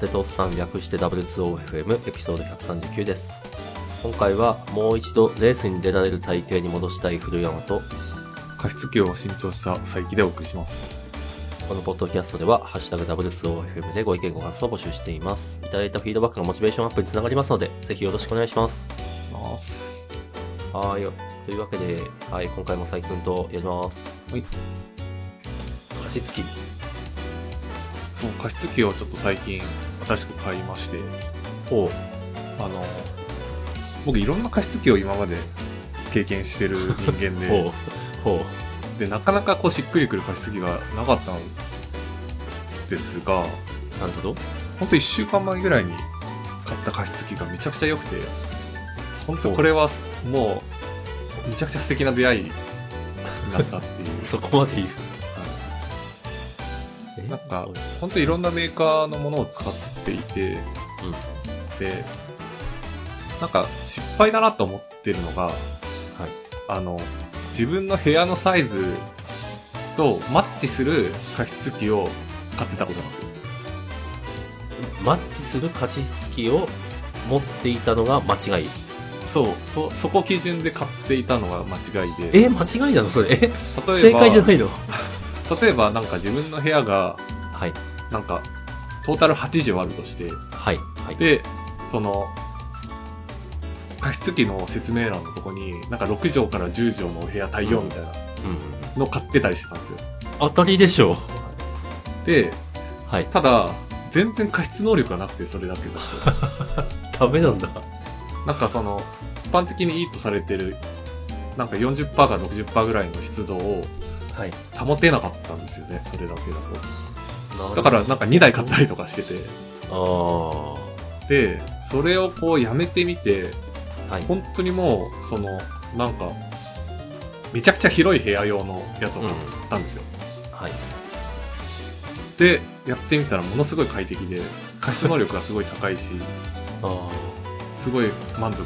ちは。若手とおっさん略して W2OFM エピソード139です。今回はもう一度レースに出られる体型に戻したい古山と、加湿器を新調した佐伯でお送りします。このポッドキャストでは、ハッシュタグ W2OFM でご意見ご感想を募集しています。いただいたフィードバックがモチベーションアップにつながりますので、ぜひよろしくお願いします。はーい。というわけで、はい、今回も佐伯くんとやります。はい。加湿器。その加湿器をちょっと最近新しく買いまして、ほう。あの、僕いろんな加湿器を今まで経験してる人間ほで、う。ほで、なかなかこうしっくりくる加湿器がなかったんですが、う。なるほど。ほんと1週間前ぐらいに買った加湿器がめちゃくちゃ良くて、ほんとこれはもう、めちゃくちゃ素敵な出会いになったっていう。そこまで言う。えなんかうん、本当いろんなメーカーのものを使っていて、で、なんか失敗だなと思ってるのが、はい。あの、自分の部屋のサイズとマッチする加湿器を買ってたことなんですよ。マッチする加湿器を持っていたのが間違い。そう、そ、そこ基準で買っていたのが間違いで、え、間違いなのそれ？え？正解じゃないの？例えばなんか自分の部屋が、はい。なんか、トータル8畳あるとして、はい。はい。で、その、加湿器の説明欄のとこに、なんか6畳から10畳のお部屋対応みたいなうん。のを買ってたりしてたんですよ。当たりでしょで、う。はい。ただ、全然加湿能力がなくて、それだけだ ダメなんだ。と。なんかその、一般的にいいとされてる、なんか40%か60%ぐらいの湿度をはい。保てなかったんですよね、それだけだと。だだからなんか2台買ったりとかしてて、あで、それをこうやめてみて、い。本当にもう、その、なんか、めちゃくちゃ広い部屋用のやつを買ったんですよ。はい。で、やってみたらものすごい快適で、加湿能力がすごい高いし、あすごい満足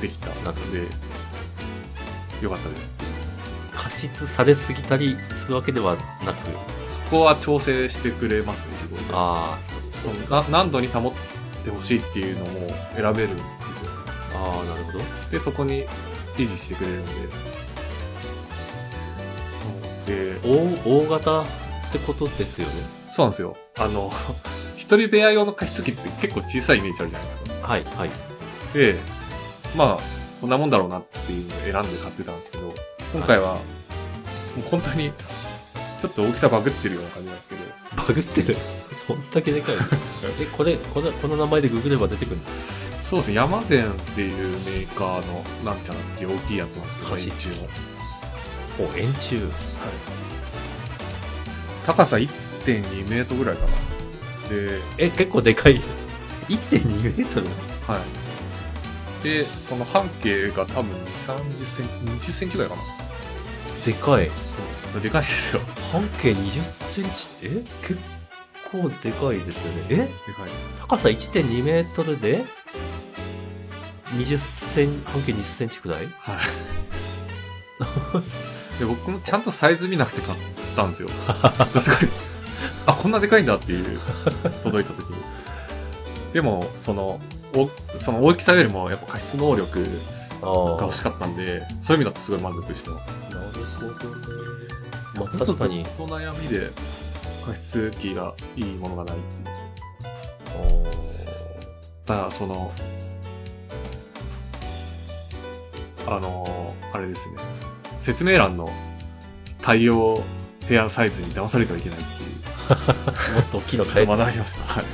できたので、よかったです。あ。加湿されすぎたりするわけではなく、そこは調整してくれますね、すごい。あそのな何度に保ってほしいっていうのも選べるんですよ。あ。ああ、なるほど。で、そこに維持してくれるんで。で、大、大型ってことですよね。そうなんですよ。あの、一人部屋用の加湿器って結構小さいイメージあるじゃないですか。はい。はい。で、まあ、こんなもんだろうなっていうのを選んで買ってたんですけど、今回は、もう本当に、ちょっと大きさバグってるような感じなんですけど、バグってる？どんだけでかいの？え、これ、これ、この名前でググれば出てくるんですそうですね、ヤマゼンっていうメーカーのなんちゃらっていう大きいやつなんですけど、円柱の。はい。お、円柱。高さ1.2メートルぐらいかな。で、え、結構でかい。1.2メートル？はい。で、その半径が多分2、30センチ、20センチぐらいかでかい。な。でかいですよ。半径20センチ？え？結構でかいですよね。え？でかい。高さ1.2メートルで、20セン、半径20センチくらい？はい。で、僕もちゃんとサイズ見なくて買ったんですよ。すごい。あ、こんなでかいんだっていう、届いた時に。でも、その、おその大きさよりもやっぱ加湿能力。が欲しかったんで、そういう意味だとすごい満足してます。なるほどね。まあ確かに。ずっと悩みで、加湿器がいいものがないっていう。ただ、その、あの、あれですね。説明欄の対応部屋サイズに騙されてはいけないっていう。もっと大きいの買え学びました。はい。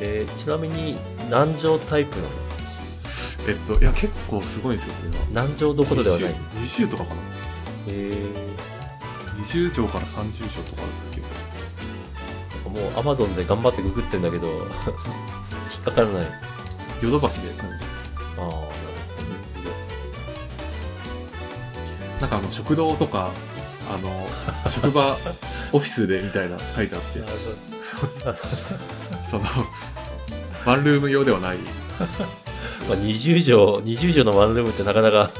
えーちなみに何畳タイプなの？えっと、いや、結構すごいんですよ、それが。何畳どころではない。20 20とかかな。え20畳から30畳とかあった気がすー、もう Amazon で頑張ってググってんだけど、引っかからない。ある。ヨドバシで買いましあ、なるほた。なんかあの、食堂とか、あの、職場、オフィスでみたいな書いてあって。その、ワンルーム用ではない。まあ、20畳、20畳のワンルームってなかなか、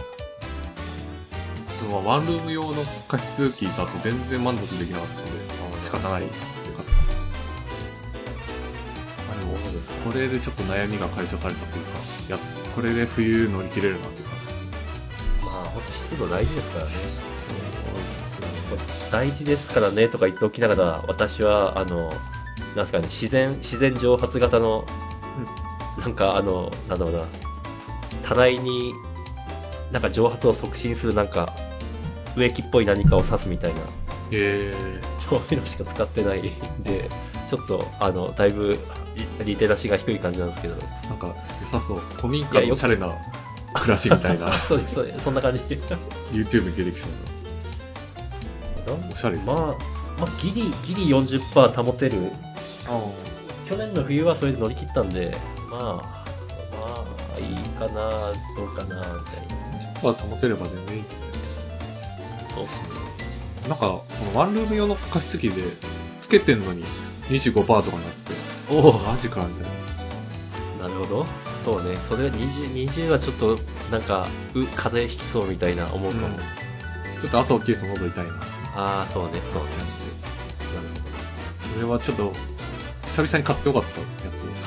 まあ、ワンルーム用の加湿器だと全然満足できなかったので、まあ仕方ない。これでちょっと悩みが解消されたというか、や、これで冬乗り切れるなっていう感じですね。まあ、ほんと湿度大事ですからね。大事ですからねとか言っておきながら、私は、あの、なんすかね、自然、自然蒸発型の、なんかあの、なんだろうな、棚井に、なんか蒸発を促進するなんか、植木っぽい何かを刺すみたいな、へそういうのしか使ってないんで、ちょっと、あの、だいぶ、リテラシーが低い感じなんですけど。ー、なんか良さそう。古民家のおしゃれな暮らしみたいな、そうです、そうです、そんな感じ。YouTube に出てきそうおしゃれですねまあ、まあ、ギリ、ギリ40%保てる。な。去年の冬はそれで乗り切ったんで、まあ、まあ、いいかな、どうかな、みたいな。まあ保てれば全然いいですね。そうっすね。なんか、そのワンルーム用の加湿器で、つけてんのに25%とかになってて、おおマジかみたいな。なるほど。そうね、それ20、20はちょっと、なんか、う、風邪ひきそうみたいな思うかも。うんちょっと朝起きると喉痛いな。ああ、そうね、そうね。それはちょっと、久々に買ってよかったやつです。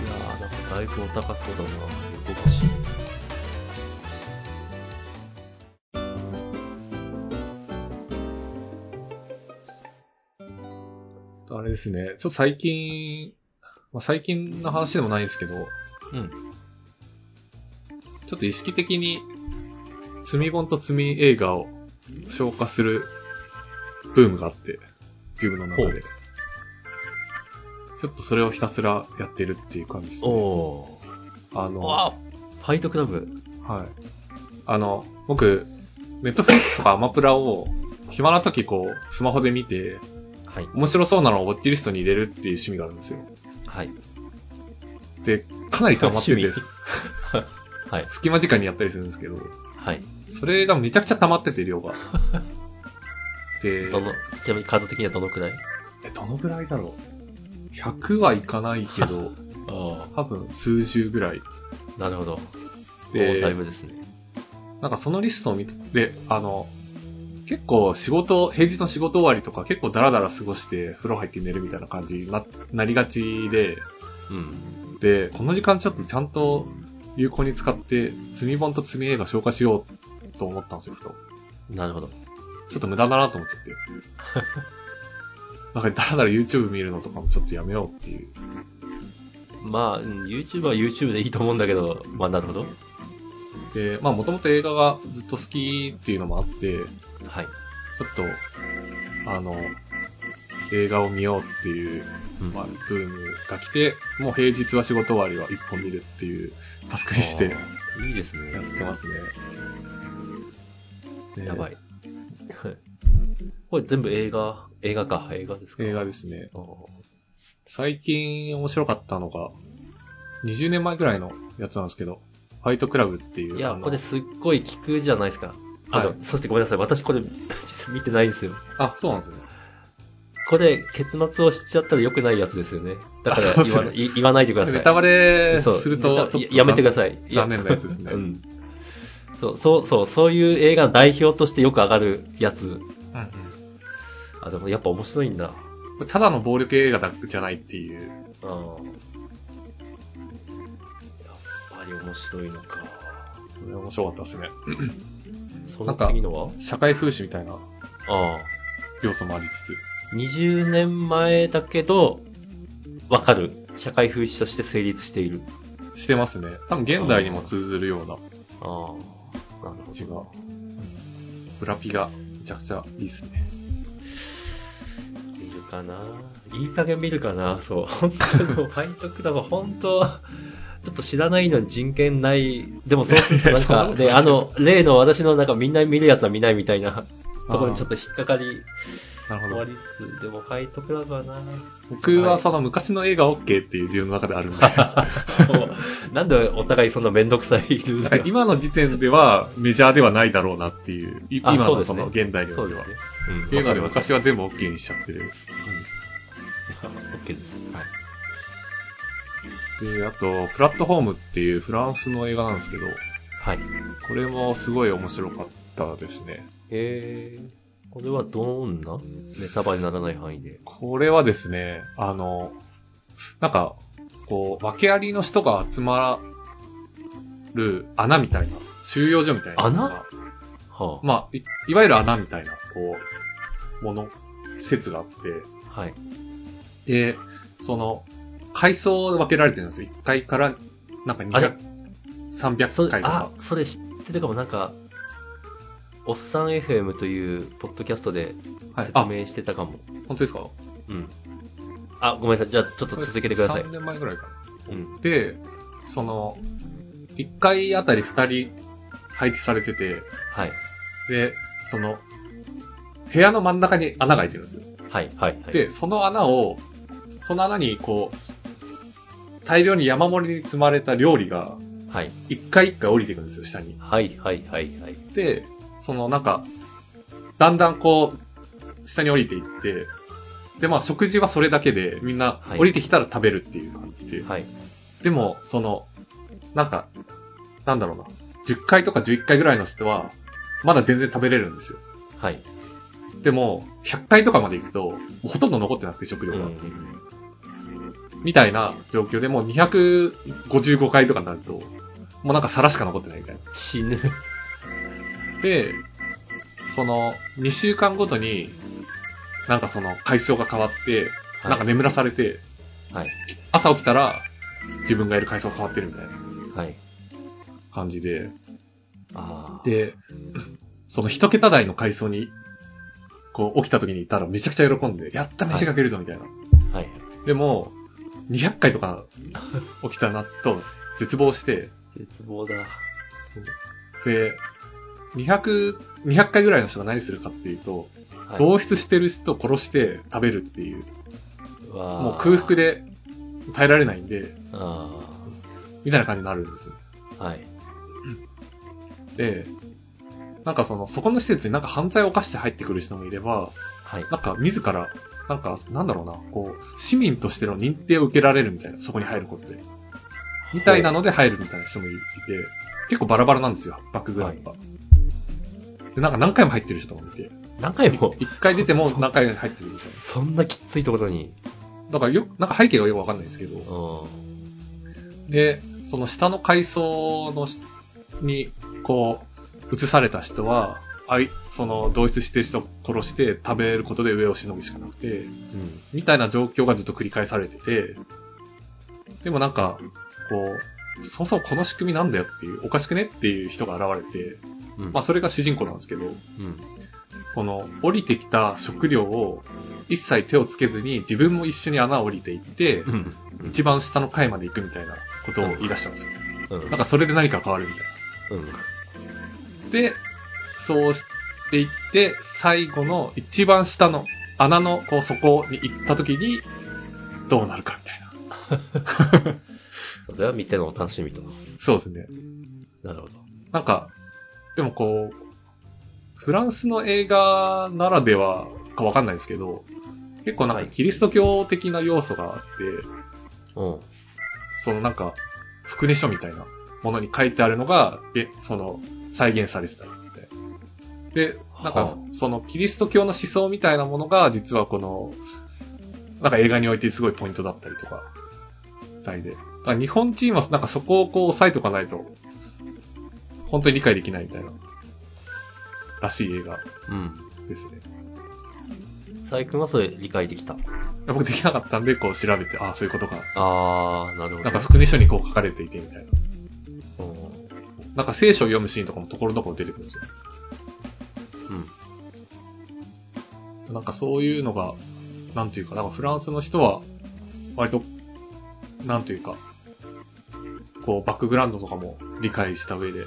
いやー、なん。かだいぶお高そうだな、横腰。あれですね、ちょっと最近、まあ、最近の話でもないん。ですけど、うん。ちょっと意識的に、積み本と積み映画を消化するブームがあって、自分の中で。ちょっとそれをひたすらやってるっていう感じですおね。おー。あの、わファイトクラブ。はい。あの、僕、ネットフリックスとかアマプラを暇な時こう、スマホで見て、はい。面白そうなのをウォッチリストに入れるっていう趣味があるんですよ。はい。で、かなり溜まってて趣、はい。隙間時間にやったりするんですけど、はい。それがめちゃくちゃ溜まってて、量が。で、どの、ちなみに数的にはどのくらい？え、どのぐらいだろう ?100 はいかないけど、あ多分数十ぐらい。あ。なるほど。でおだいぶですね。なんかそのリストを見て、で、あの、結構仕事、平日の仕事終わりとか結構ダラダラ過ごして風呂入って寝るみたいな感じにななりがちで、うん。で、この時間ちょっとちゃんと有効に使って、積み本と積み映画消化しようと思ったんですよ、ふと。なるほど。ちょっと無駄だなと思っちゃって。なんかダラダラ YouTube 見るのとかもちょっとやめようっていう。まあ、うん YouTube は YouTube でいいと思うんだけど、まあなるほど。で、まあもともと映画がずっと好きっていうのもあって、はい。ちょっと、あの、映画を見ようっていう、うんまあ、ブームが来て、もう平日は仕事終わりは一本見るっていうタスクにしていいですね。やってますね。でやばい。これ全部映画、映画か、映画ですか映画ですね。最近面白かったのが、20年前ぐらいのやつなんですけど、ファイトクラブっていう。いや、これすっごい聞くじゃないですか。あの、はいそしてごめんなさい。私これ、実 は見てないんですよ。あ、そうなんですね。これ、結末を知っちゃったら良くないやつですよね。だから言わい言わないでください。ネタバレそうすると、とやめてください。残念なやつですね。うん。そう、そう、そう、そういう映画の代表としてよく上がるやつ。うんうんあ、でもやっぱ面白いんだ。ただの暴力映画だじゃないっていう。ああ。やっぱり面白いのか。これ面白かったですね。その次のは？社会風刺みたいなああ。要素もありつ20年前だけど、わかる。社会風刺として成立している。つしてますね。多分現代にも通ずるようなああ。なるほ字がど。。ブラピがめちゃくちゃいいですね。見るかないい加減見るかなそう。本当にもうファイトクラブは本当、ちょっと知らないのに人権ない。でもそうするとなんか、で、あの、例の私のなんかみんな見るやつは見ないみたいなところにちょっと引っかかりなるほど。終わりつつ、でもファイトクラブはな僕はその昔の映画 OK っていう自分の中であるんで、なんでお互いそんなめんどくさいルールが今の時点ではメジャーではないだろうなっていう、今のその現代においては。そうですね。うん。っていうので昔は全部 OK にしちゃってる感わかる OK です。はい。じです。で、あと、プラットフォームっていうフランスの映画なんですけど、はい。これもすごい面白かったですね。へこれはどんな？ネタバレにならない範囲で。これはですね、あの、なんか、こう、訳ありの人が集まる穴みたいな、収容所みたいな。穴？はまあい、いわゆる穴みたいな、こう、もの、施設があって、あ、はい。で、その、階層分けられてるんですよ。1階から、なんかあれ？200、そ300階とあか。、それ知ってるかも。なんか、おっさん FM というポッドキャストで説明してたかも。本当ですか？うん。あ、ごめんなさい。じゃあちょっと続けてください3。年前ぐらいかな。うん。で、その、1階あたり2人配置されてて、はい。で、その、部屋の真ん中に穴が開いてるんですよ。はい、はい、はい。で、その穴を、その穴にこう、大量に山盛りに積まれた料理が、はい。一回一回降りていくんですよ、下に。はい、はい、はい、はい。で、そのなんか、だんだんこう、下に降りていって、で、まあ食事はそれだけで、みんなはい降りてきたら食べるっていう感じで。はい。でも、その、なんか、なんだろうな。10回とか11回ぐらいの人は、まだ全然食べれるんですよ。はい。でも、100回とかまで行くと、もうほとんど残ってなくて食料が。うん。みたいな状況でもう255回とかになると、もうなんか皿しか残ってないみたいな。死ぬ。で、その、2週間ごとに、なんかその、階層が変わって、はいなんか眠らされて、はい。朝起きたら、自分がいる階層が変わってるみたいなはい。感じで、ああ。で、その一桁台の階層に、こう起きた時にいたらめちゃくちゃ喜んで、やった飯が食えるぞみたいな。はい。でも、200回とか 起きたなと絶望して、絶望だ。で、200、200回ぐらいの人が何するかっていうと、はい。同室してる人を殺して食べるっていう、わあもう空腹。で耐えられないんで、あみたいな感じになるんです。あ。はい。で、なんかその、そこの施設になんか犯罪を犯して入ってくる人もいれば、はい。なんか自ら、なんか、なんだろうな、こう、市民としての認定を受けられるみたいな、そこに入ることで。みたいなので入るみたいな人もいて、結構バラバラなんですよ、バックグラウンドが。で、なんか何回も入ってる人もいて、何回も、一回出ても何回も入ってるみたいそんなきついところに？な。だからよ、なんか背景がよくわかんないですけど、うん。で、その下の階層のし、に、こう、移された人は、あい、その、同室してる人を殺して食べることで上をしのぐしかなくて、うん。みたいな状況がずっと繰り返されてて、でもなんか、こう、そもそもこの仕組みなんだよっていう、おかしくねっていう人が現れて、うん。まあそれが主人公なんですけど、うん。この降りてきた食料を一切手をつけずに自分も一緒に穴を降りていって、うん。一番下の階まで行くみたいなことを言い出したんですよ。うん。なんかそれで何か変わるみたいうん。な。で、そうしていって、最後の一番下の穴のこう底に行った時に、どうなるかみたいな。それは見てのお楽しみと。そうですね。なるほど。なんか、でもこう、フランスの映画ならではかわかんないですけど、結構なんはいかキリスト教的な要素があって、うん。そのなんか、福音書みたいなものに書いてあるのが、え、その、再現されてたりって。で、なんかは、そのキリスト教の思想みたいなものが、実はこの、なんか映画においてすごいポイントだったりとか、みたいで。だから日本人はなんかそこをこう押さえとかないと、本当に理解できないみたいな、らしい映画うん。ですね。佐伯君はそれ理解できた？いや僕できなかったんで、こう調べて、ああ、そういうことか。あー、なるほど。なんか福音書にこう書かれていてみたいな。うん。なんか聖書を読むシーンとかもところどころ出てくるんですよ。うん。なんかそういうのが、なんていうか、なんかフランスの人は、割と、なんていうか、こう、バックグラウンドとかも理解した上で、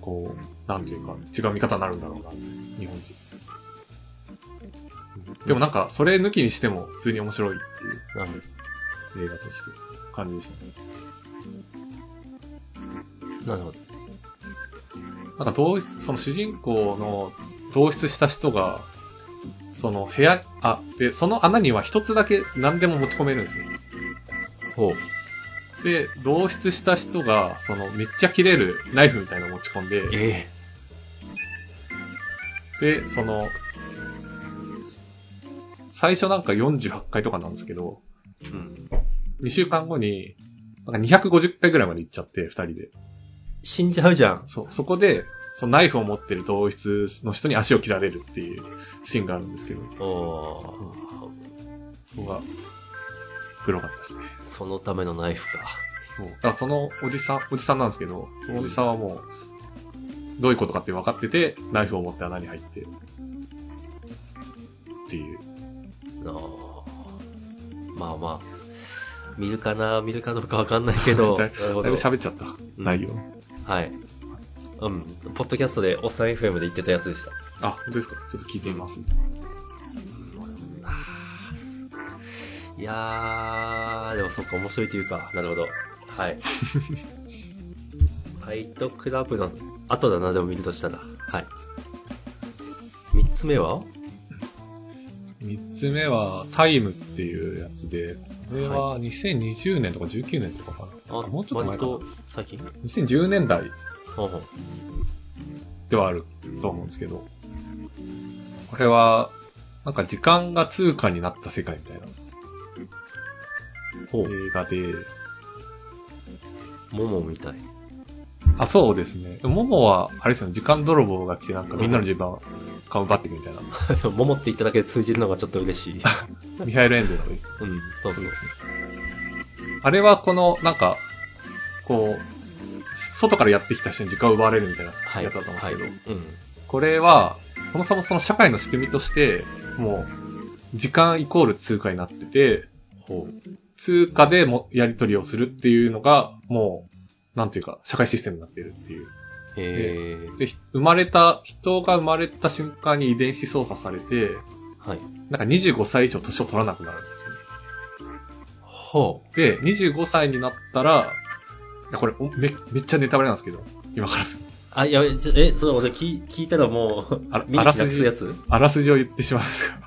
こう、なんていうか、違う見方になるんだろうな、日本人。でもなんか、それ抜きにしても、普通に面白いっていう映画として、感じでしたね。なるほど。なんか同室、その主人公の同室した人が、その部屋、あ、で、その穴には一つだけ何でも持ち込めるんですよ。ほう。で、同室した人が、そのめっちゃ切れるナイフみたいなのを持ち込んで、えで、その、最初なんか48回とかなんですけど、うん。2週間後に、なんか250回ぐらいまで行っちゃって、2人で。死んじゃうじゃん。そう、そこで、そのナイフを持ってる同室の人に足を切られるっていうシーンがあるんですけど、おー。そこが、黒かったですね。そのためのナイフか。そう。だからそのおじさん、おじさんなんですけど、そのおじさんはもう、どういうことかって分かってて、ナイフを持って穴に入って、っていう。なあまあまあ。見るかな見るかどうかわかんないけど。なだいるほどだいぶ。喋っちゃった、内容。はい。うん。ポッドキャストでおっさん FM で言ってたやつでした。あ、本当ですかちょっと聞いてみます。いやー、でもそっか、面白いというか、なるほど。はい。ファイトクラブの後だな、でも見るとしたら。はい。三つ目は？三つ目は、タイムっていうやつで、これは2020年とか19年とかかな。あもうちょっと前かな最近2010年代ほうほうではあると思うんですけど、これは、なんか時間が通貨になった世界みたいなほう。映画で、モモみたい。あ、そうですね。モモは、あれですよね、時間泥棒が来てなんかみんなの時間、顔奪っていくみたいな。モモって言っただけで通じるのがちょっと嬉しい。ミハイル・エンデルのです。うん、そうそう。あれはこの、なんか、こう、外からやってきた人に時間を奪われるみたいなはい。やつだったんですけど、はい、うん。これは、そもそもその社会の仕組みとして、もう、時間イコール通貨になってて、ほう。通貨でもやり取りをするっていうのが、もう、なんていうか、社会システムになっているっていう。へー。で、ひ生まれた、人が生まれた瞬間に遺伝子操作されて、はい。なんか25歳以上年を取らなくなるんですよ。ほで、25歳になったら、いやこれおめめっちゃネタバレなんですけど、今からすう。あ、いや、ちょえ、それ俺聞聞いたらもうあら、すやつ？あらすじを言ってしまうんですが、そう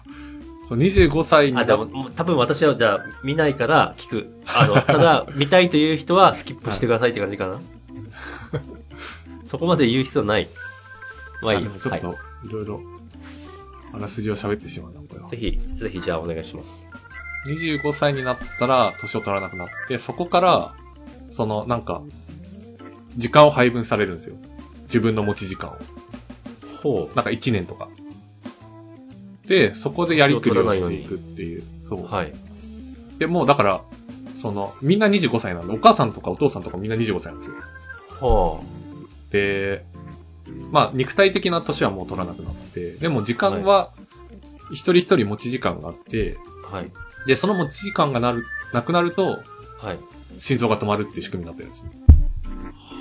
25歳になあ、でも、多分私はじゃあ、見ないから聞く。あの、ただ、見たいという人はスキップしてくださいって感じかな。そこまで言う必要ない。まあいい。ちょっと、はいろいろ、あらすじを喋ってしまうな、これは。ぜひ、ぜひじゃあお願いします。25歳になったら、年を取らなくなって、そこから、その、なんか、時間を配分されるんですよ。自分の持ち時間を。ほなんか1年とか。で、そこでやりくりをしていくっていう。そう。はい。で、もうだから、その、みんな25歳なんで、お母さんとかお父さんとかみんな25歳なんですよ。ほで、まあ、肉体的な年はもう取らなくなって、でも時間は、一人一人持ち時間があって、う。はい。で、その持ち時間がなる、なくなると、はい。心臓が止まるっていう仕組みになってるんですね。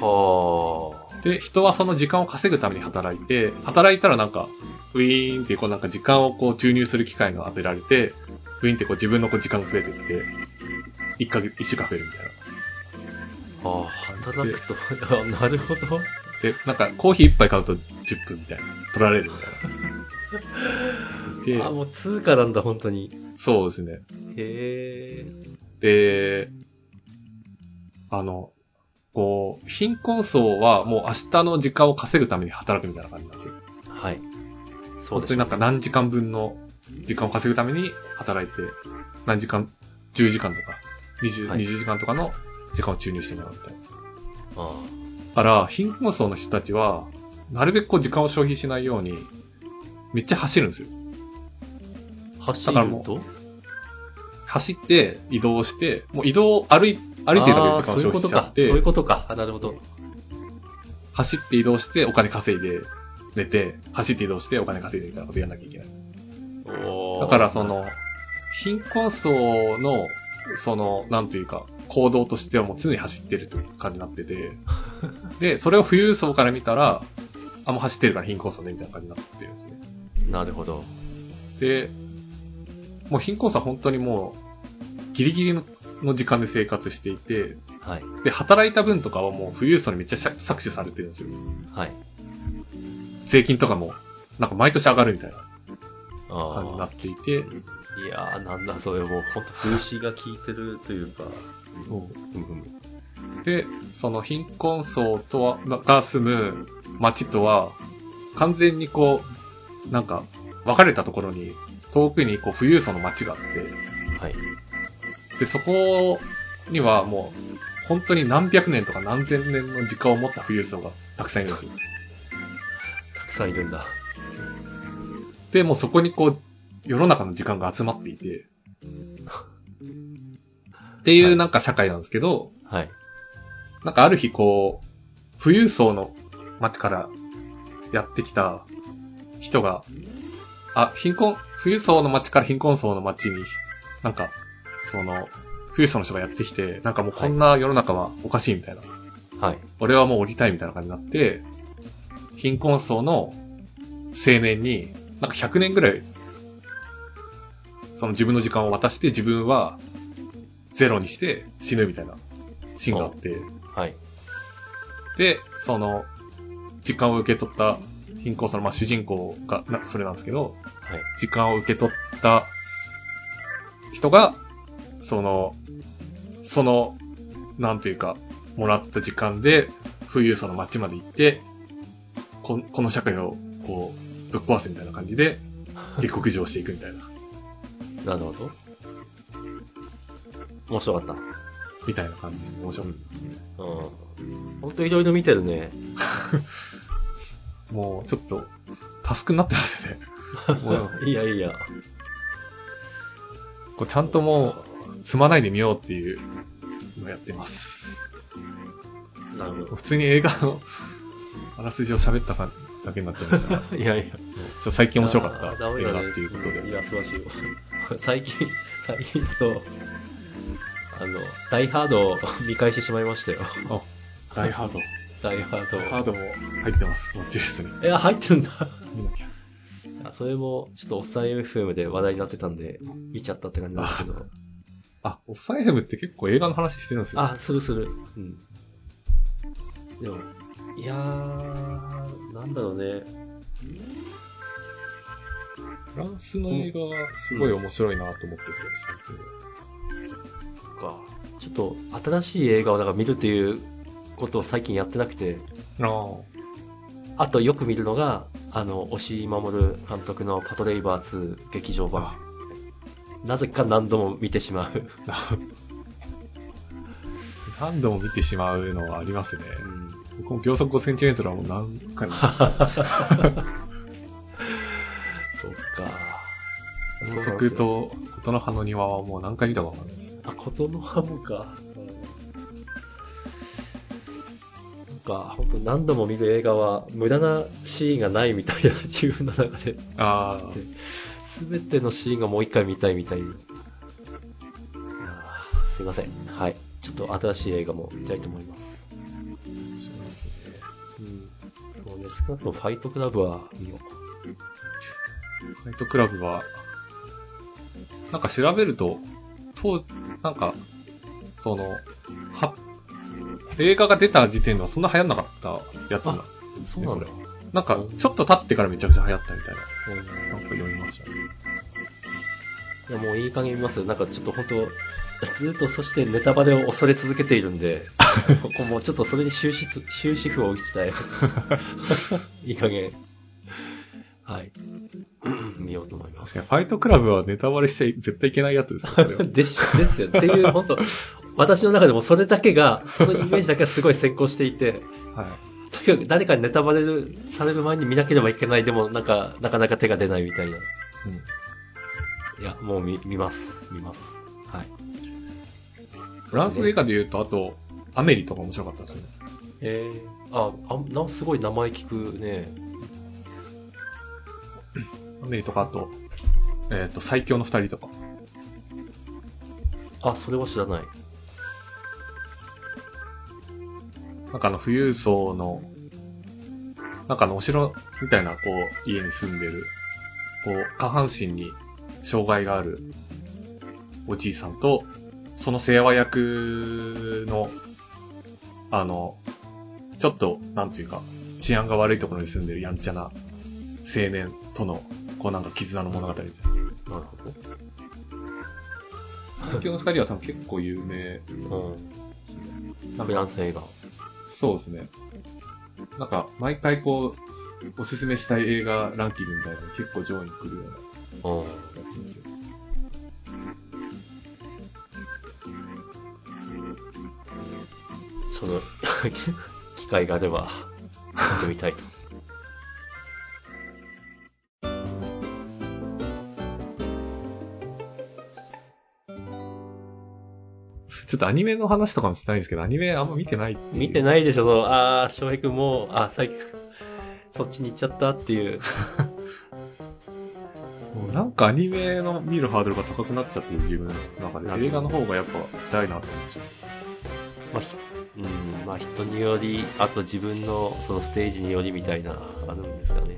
はで、人はその時間を稼ぐために働いて、働いたらなんか、ウィーンってこうなんか時間をこう注入する機会が当てられて、ウィーンってこう自分のこう時間が増えていって、1ヶ月、1週間増えるみたいな。あ。はあ、働くと、あなるほど。で、なんかコーヒー1杯買うと10分みたいな。取られるみたいな。あ、で、もう通貨なんだ、本当に。そうですね。へえ。で、あの、こう、貧困層はもう明日の時間を稼ぐために働くみたいな感じなんですよ。はい。そうです、本当になんか何時間分の時間を稼ぐために働いて、何時間、10時間とか、20、はい20時間とかの時間を注入してもらうみたいな。あだから、貧困層の人たちは、なるべくこう時間を消費しないように、めっちゃ走るんですよ。あ。走ると？走って、移動して、もう移動、歩い、歩いてるだけでそういう消ことか。そう費しちゃって、いうことか。あなるほど。走って移動してお金稼いで、寝て、走って移動してお金稼いでみたいなことやんなきゃいけない。だからそ、の、貧困層の、その、なんていうか、行動としてはもう常に走ってるという感じになってて、で、それを富裕層から見たら、あ、もう走ってるから貧困層ね、みたいな感じになってるんですね。なるほど。で、もう貧困層は本当にもう、ギリギリのの時間で生活していて、はい。で、働いた分とかはもう富裕層にめっちゃ搾取されてるんですよ。はい。税金とかも、なんか毎年上がるみたいなあ感じになあ。っていて、いやー、なんだそれ、もう本当風刺が効いてるというか。で、その貧困層とは、が住む町とは、完全にこう、なんか、別れたところに、遠くにこう、富裕層の街があって、はい。で、そこにはもう、本当に何百年とか何千年の時間を持った富裕層がたくさんいるんですよ。たくさんいるんだ。で、もうそこにこう、世の中の時間が集まっていて、っていうなんか社会なんですけど、はい。なんかある日こう、富裕層の町からやってきた人が、あ、貧困、富裕層の町から貧困層の町に、なんか、その、富裕層の人がやってきて、なんかもうこんな世の中はおかしいみたいな。はい。俺はもう降りたいみたいな感じになって、貧困層の青年に、なんか100年ぐらい、その自分の時間を渡して自分はゼロにして死ぬみたいなシーンがあって、はい。で、その、時間を受け取った貧困層の、まあ、主人公がな、それなんですけど、はい。時間を受け取った人が、その、その、なんていうか、もらった時間で、富裕層の街まで行って、ここの社会を、こう、ぶっ壊すみたいな感じで、下克上していくみたいな、なるほど。面白かった。みたいな感じですね。面白かったですね。うん。ほんといろいろ見てるね。もう、ちょっと、タスクになってますね。もういいやいいや。こうちゃんともう、積まないで見ようっていうのをやってます。なるほ普通に映画の あらすじを喋ったかだけになっちゃいました。いやいや。ちょ最近面白かった映画っていうことで。いや、素晴らしいよ。最近、最近だと、あの、ダイハードを見返してしまいましたよ。あ、ダイハード。ダイハード。ハードも入ってます。ウォッチリストに。いや、入ってるんだ。見なきゃ。それも、ちょっとおっさん FM で話題になってたんで、見ちゃったって感じなんですけど。あ、おっさん FM って結構映画の話してるんですよ。あ、するする。うん。でも、いやー、なんだろうね。フランスの映画はすごい面白いなと思ってて、そっか。ちょっと、新しい映画をだから見るっていうことを最近やってなくて、最近。ああとよく見るのが、あの、押井守監督のパトレイバー2劇場版。なぜか何度も見てしまう。あ。何度も見てしまうのはありますね。うん僕も秒速 5cm はもう何回も。そっか。秒速と琴の葉の庭はもう何回見たかわかんないです。あ、琴の葉もか。か、本当何度も見る映画は無駄なシーンがないみたいな自分の中で、あすべてのシーンがもう一回見たいみたいすいません。はい。ちょっと新しい映画も見たいと思います。あ、面白いですね。うん。そうね、少なくともファイトクラブは見よう。ナイトクラブは、なんか調べると、と、なんか、その、は、映画が出た時点ではそんな流行んなかったやつな。そうなんだ。これなんか、ちょっと経ってからめちゃくちゃ流行ったみたいな。なんか読みましたね。いや、もういい加減見ます。なんかちょっと本当ずっとそしてネタバレを恐れ続けているんで、ここもうちょっとそれに終止つ、終止符を打ちたい。いい加減。はい。見ようと思います。ファイトクラブはネタバレしちゃい絶対いけないやつですよ、これは でし、ですよ。っていう、本当私の中でもそれだけが、そのイメージだけがすごい先行していて、はい。とにかく誰かにネタバレされる前に見なければいけない、でもなんか、なかなか手が出ないみたいな。うんいや、もう見、見ます。見ます。はい。フランスの映画で言うと、あと、アメリとか面白かったですね。えー、あ、あ、な、すごい名前聞くね。アメリとか、あと、えっ、と、最強の二人とか。あ、それは知らない。なんかあの、富裕層の、なんかあの、お城みたいな、こう、家に住んでる、こう、下半身に障害があるおじいさんと、その世話役の、あの、ちょっと、なんていうか、治安が悪いところに住んでるやんちゃな青年との、こうなんか絆の物語みたいな。なるほ最強の二人は多分結構有名ど。ですね。うん。フランス映画。そうですね。なんか、毎回こう、おすすめしたい映画ランキングみたいなの結構上位に来るような。やつなんで。その、機会があれば、見てみたいと。ちょっとアニメの話とかもしてないんですけど、アニメあんま見てないって見てないでしょ、そのあー、翔平くんもう、あー、最近、そっちに行っちゃったっていう。もうなんかアニメの見るハードルが高くなっちゃってる自分の中で、映画の方がやっぱ見たいなと思っちゃいます。まあ、ひうん、まあ人により、あと自分のそのステージによりみたいな、あるんですかね。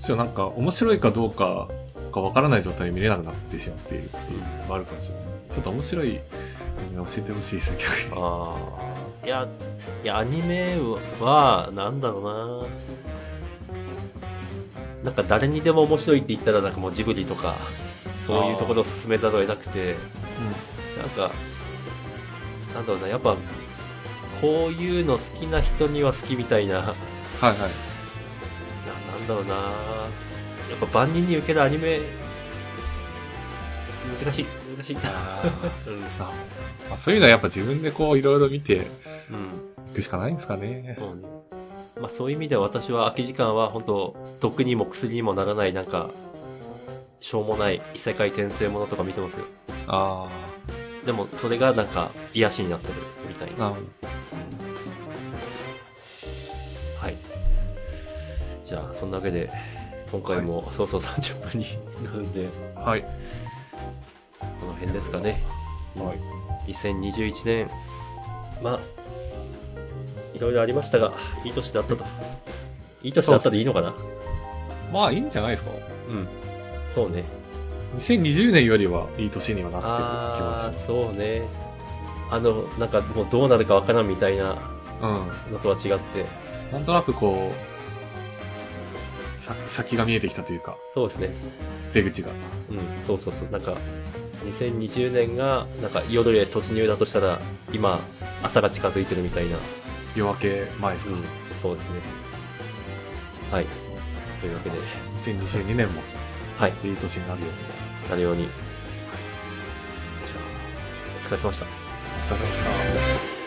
ちょなんか面白いかどうかがわからない状態で見れなくなってしまっているっていうのもあるかもしれない。ちょっと面白い教えてほしいですね、逆に。ああ、いや、いや、アニメは、なんだろうな。なんか誰にでも面白いって言ったら、なんかもうジブリとか、そういうところを進めざるを得なくて、なんか、なんだろうな、やっぱ、こういうの好きな人には好きみたいな、いや、はいはい。なんだろうな。やっぱ万人に受けるアニメ、難しい、難しい。あ うん。あまあ、そういうのはやっぱ自分でこういろいろ見てうん。いくしかないんですかね。そうね。まあそういう意味では私は空き時間は本当毒にも薬にもならないなんか、しょうもない異世界転生ものとか見てますよ。あでもそれがなんか癒しになってるみたいあ、な。はい。じゃあそんなわけで、今回もそうそう30分になるんで、ど。はい。この辺ですかね。はい。2021年、まあ、いろいろありましたが、いい年だったと。いい年だったでいいのかな？まあいいんじゃないですか。うん。そうね。2020年よりはいい年にはなってる気ああ、がします。そうね。あの、なんかもうどうなるかわからんみたいなうん。のとは違って、なんとなくこう、さ先が見えてきたというか、そうですね。出口が。うん、そうそうそう。なんか、2020年が、なんか夜へ突入だとしたら、今、朝が近づいてるみたいな。夜明け前ですか。うん、そうですね。はい。というわけで、2022年もはい、いい年になるように。なるように。じゃあ、お疲れ様でした。お疲れ様でした。